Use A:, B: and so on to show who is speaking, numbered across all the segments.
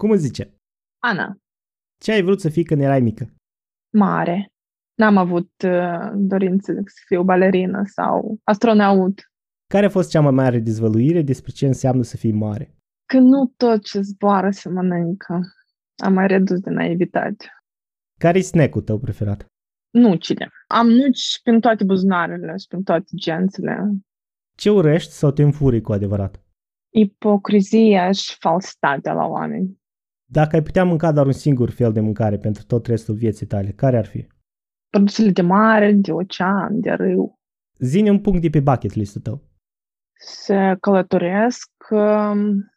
A: Cum îți zice?
B: Ana,
A: Ce ai vrut să fii când erai mică?
B: mare. N-am avut uh, dorință să fiu balerină sau astronaut.
A: Care a fost cea mai mare dezvăluire despre ce înseamnă să fii mare?
B: Că nu tot ce zboară se mănâncă. Am mai redus de naivitate.
A: Care-i snack-ul tău preferat?
B: Nucile. Am nuci prin toate buzunarele și prin toate gențele.
A: Ce urăști sau te înfurii cu adevărat?
B: Ipocrizia și falsitatea la oameni.
A: Dacă ai putea mânca doar un singur fel de mâncare pentru tot restul vieții tale, care ar fi?
B: Produsele de mare, de ocean, de râu.
A: Zine un punct de pe bucket list-ul tău.
B: Să călătoresc um,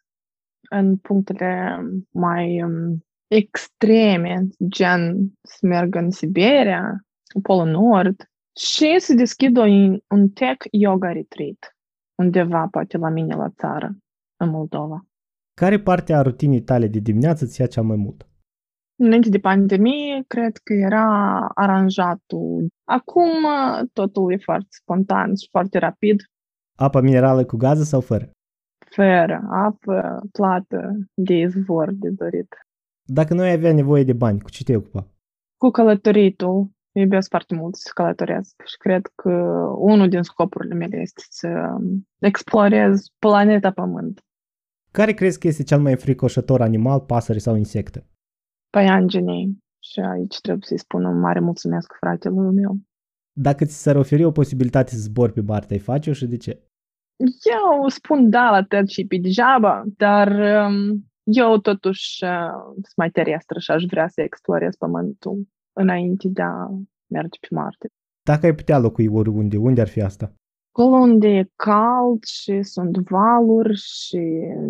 B: în punctele mai um, extreme, gen să merg în Siberia, în Polul Nord și să deschid un, un tech yoga retreat undeva, poate la mine la țară, în Moldova.
A: Care parte a rutinii tale de dimineață ți ia cea mai mult?
B: Înainte de pandemie, cred că era aranjatul. Acum uh, totul e foarte spontan și foarte rapid,
A: Apa minerală cu gază sau fără?
B: fără apă, plată, de izvor de dorit.
A: Dacă nu ai avea nevoie de bani, cu ce te ocupa?
B: Cu călătoritul, iubesc foarte mult să călătoresc și cred că unul din scopurile mele este să explorez planeta Pământ.
A: Care crezi că este cel mai înfricoșător animal, pasăre sau insectă?
B: Păianjenii. Și aici trebuie să-i spun un mare mulțumesc fratelui meu.
A: Dacă ți s-ar oferi o posibilitate să zbori pe Marte, ai face-o și de ce?
B: Eu spun da la tot și pe degeaba, dar um, eu totuși uh, sunt mai terestră și aș vrea să explorez Pământul înainte de a merge pe Marte.
A: Dacă ai putea locui oriunde, unde ar fi asta?
B: Acolo unde e cald și sunt valuri și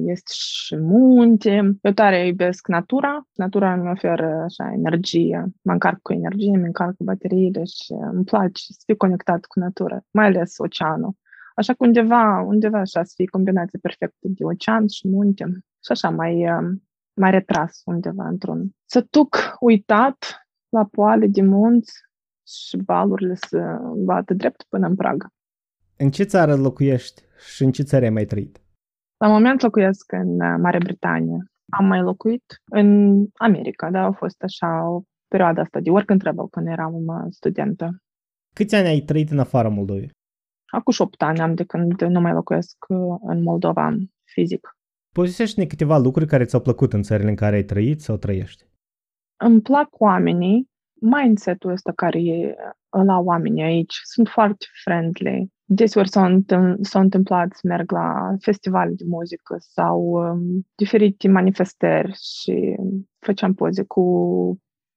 B: este și munte. Eu tare iubesc natura. Natura îmi oferă așa energie. Mă încarc cu energie, îmi încarc cu bateriile și îmi place să fiu conectat cu natura, mai ales oceanul. Așa că undeva, undeva așa să fie combinație perfectă de ocean și munte. Și așa mai, uh, mai retras undeva într-un sătuc uitat la poale de munți și valurile să bată drept până în prag.
A: În ce țară locuiești și în ce țară ai mai trăit?
B: La moment locuiesc în uh, Marea Britanie. Am mai locuit în America, dar a fost așa o perioadă asta de work and travel când eram uh, studentă.
A: Câți ani ai trăit în afara Moldovei?
B: Acum și 8 ani am de când nu mai locuiesc uh, în Moldova fizic.
A: Povestește-ne câteva lucruri care ți-au plăcut în țările în care ai trăit sau trăiești.
B: Îmi plac oamenii, mindset-ul ăsta care e la oamenii aici. Sunt foarte friendly. Deseori s-au, întâmpl- s-au întâmplat să merg la festivale de muzică sau um, diferite manifestări și făceam poze cu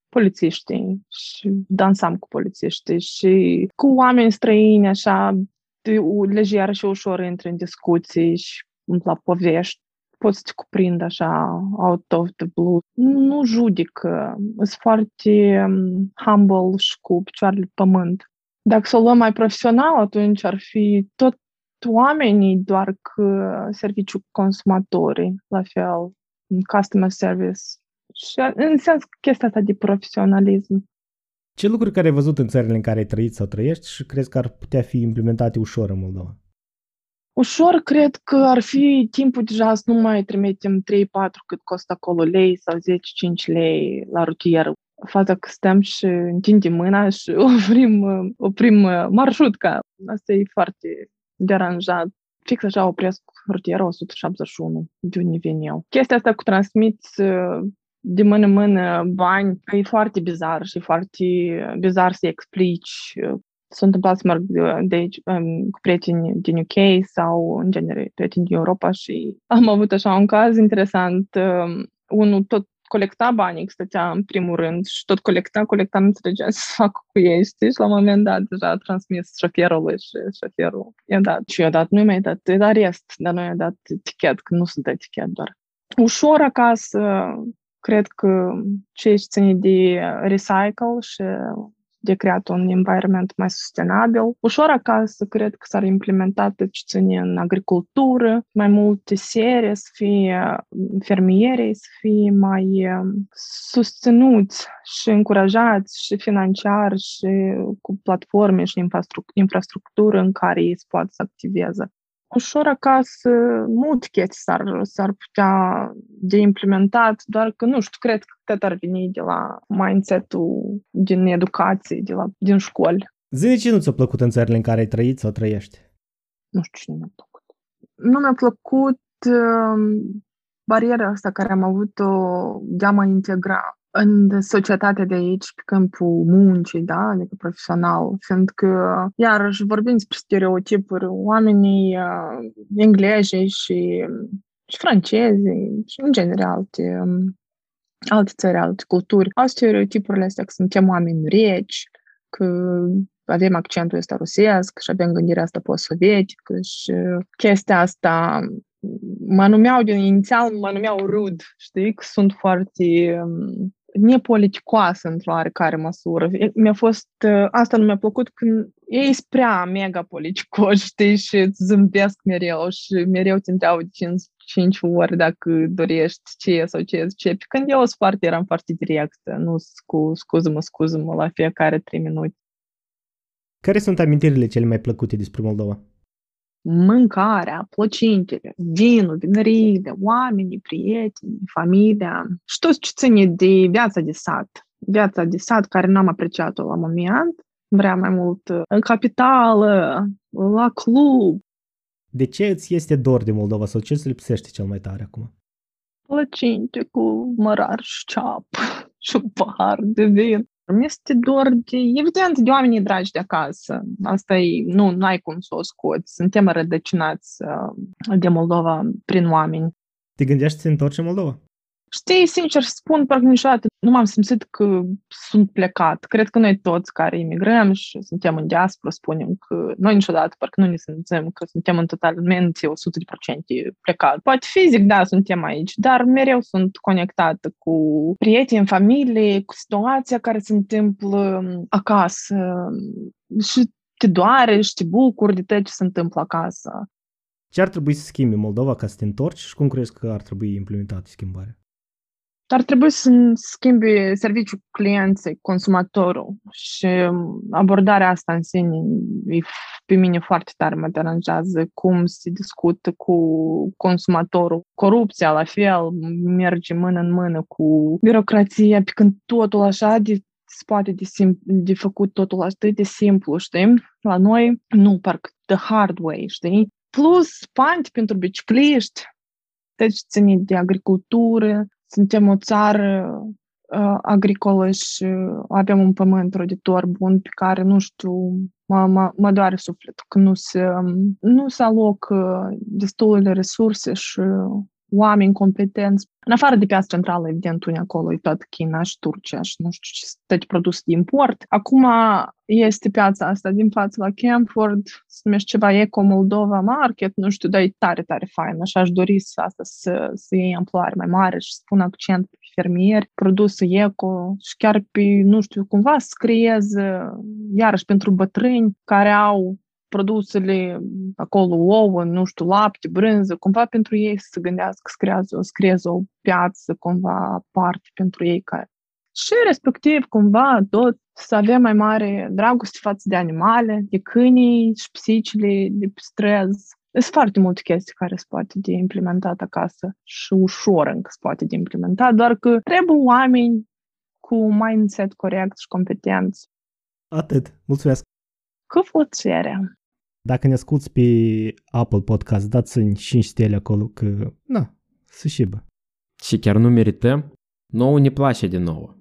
B: polițiștii și dansam cu polițiștii și cu oameni străini, așa, de, u- lejer și ușor intri în discuții și la povești poți să te cuprind așa out of the blue. Nu judic, sunt foarte um, humble și cu picioarele pe pământ. Dacă să o luăm mai profesional, atunci ar fi tot oamenii, doar că serviciu consumatorii, la fel, customer service. Și în sens chestia asta de profesionalism.
A: Ce lucruri care ai văzut în țările în care ai trăit sau trăiești și crezi că ar putea fi implementate ușor în Moldova?
B: Ușor cred că ar fi timpul deja să nu mai trimitem 3-4 cât costă acolo lei sau 10-5 lei la rutier. Faza că stăm și întindem mâna și oprim, oprim marșrutca. Asta e foarte deranjat. Fix așa opresc rutierul 171, de unde vin eu. Chestia asta cu transmit de mână în mână bani e foarte bizar și foarte bizar să explici s-a întâmplat să merg de, de aici um, cu prieteni din UK sau, în genere, prieteni din Europa și am avut așa un caz interesant. Um, unul tot colecta banii, stătea în primul rând și tot colecta, colecta, nu înțelegea să facă cu ei, știi? Și la un moment dat deja a transmis șoferului și șoferul i-a dat. Și i-a dat, nu mi-a dat, i-a dat rest, dar nu i-a dat tichet, că nu sunt tichet doar. Ușor acasă, cred că ce ține de recycle și de creat un environment mai sustenabil. Ușor acasă, cred că s-ar implementa tot ce ține în agricultură, mai multe serii să fie fermierii, să fie mai susținuți și încurajați și financiar și cu platforme și infrastructură în care ei se pot să activeze. Ușor acasă, multe chestii s-ar, s-ar putea de implementat, doar că, nu știu, cred că tot ar veni de la mindset-ul din educație, de la, din școli.
A: Zine ce nu ți-a plăcut în țările în care ai trăit sau trăiești?
B: Nu știu ce nu mi-a plăcut. Nu mi-a plăcut uh, bariera asta care am avut-o de a mă integra în societatea de aici, pe câmpul muncii, da, adică profesional, fiindcă, iarăși, vorbim despre stereotipuri, oamenii uh, englezi și, și francezi și, în general, alte, um, alte țări, alte culturi, au stereotipurile astea că suntem oameni reci, că avem accentul ăsta rusesc și avem gândirea asta post-sovietică și chestia asta mă numeau din inițial, mă numeau rud, știi, că sunt foarte um, nepoliticoasă într-o oarecare măsură. Mi-a fost, uh, asta nu mi-a plăcut când ei sunt prea mega politicoși, știi, și îți zâmbesc mereu și mereu te întreabă 5, 5 ori dacă dorești ce sau ce ce. Pe când eu sunt foarte, eram foarte directă, nu cu scuză-mă, scuză-mă la fiecare 3 minute.
A: Care sunt amintirile cele mai plăcute despre Moldova?
B: Mâncarea, plăcintele, vinul, vinăriile, oamenii, prietenii, familia și tot ce ține de viața de sat. Viața de sat care n-am apreciat-o la moment, vrea mai mult în capitală, la club.
A: De ce îți este dor de Moldova sau ce îți lipsește cel mai tare acum?
B: Plăcinte cu mărar și ceap și un pahar de vin. Mi este dor de, evident, de oamenii dragi de acasă. Asta e, nu, nu ai cum să o scoți. Suntem rădăcinați uh, de Moldova prin oameni.
A: Te gândești să te întorci în Moldova?
B: Știi, sincer spun, parcă niciodată nu m-am simțit că sunt plecat. Cred că noi toți care imigrăm și suntem în diaspora spunem că noi niciodată parcă nu ne simțim că suntem în totalmente 100% plecat. Poate fizic, da, suntem aici, dar mereu sunt conectată cu prieteni, familie, cu situația care se întâmplă acasă și te doare și te bucuri de tot ce se întâmplă acasă.
A: Ce ar trebui să schimbi Moldova ca să te întorci și cum crezi că ar trebui implementată schimbarea?
B: Ar trebui să schimbi serviciul clienței, consumatorul și abordarea asta în sine e, pe mine foarte tare mă deranjează cum se discută cu consumatorul. Corupția, la fel, merge mână în mână cu birocrația, pe când totul așa de se poate de, sim- de făcut totul atât de simplu, știi? La noi, nu, parcă the hard way, știi? Plus, panti pentru bicicliști, deci ține de agricultură, suntem o țară uh, agricolă și avem un pământ roditor bun pe care, nu știu, mă, mă, mă doare sufletul că nu se, nu se alocă destul de resurse și oameni competenți. În afară de piața centrală, evident, unii acolo e tot China și Turcia și nu știu ce, toate produse de import. Acum este piața asta din față la Camford, se numește ceva Eco Moldova Market, nu știu, dar e tare, tare fain. Așa aș dori să asta să, să iei amploare mai mare și să pun accent pe fermieri, produse eco și chiar pe, nu știu, cumva să creeze, iarăși pentru bătrâni care au produsele acolo, ouă, nu știu, lapte, brânză, cumva pentru ei să se gândească să creează, să creeze o piață cumva aparte pentru ei care și respectiv cumva tot să avem mai mare dragoste față de animale, de câinii și pisicile, de străzi. Sunt foarte multe chestii care se poate de implementat acasă și ușor încă se poate de implementat, doar că trebuie oameni cu mindset corect și competenți.
A: Atât. Mulțumesc!
B: Cu plăcere!
A: Dacă ne asculti pe Apple Podcast, dați-mi 5 stele acolo că, na, să șibă.
C: Și chiar nu merităm? Nouă ne place de nouă.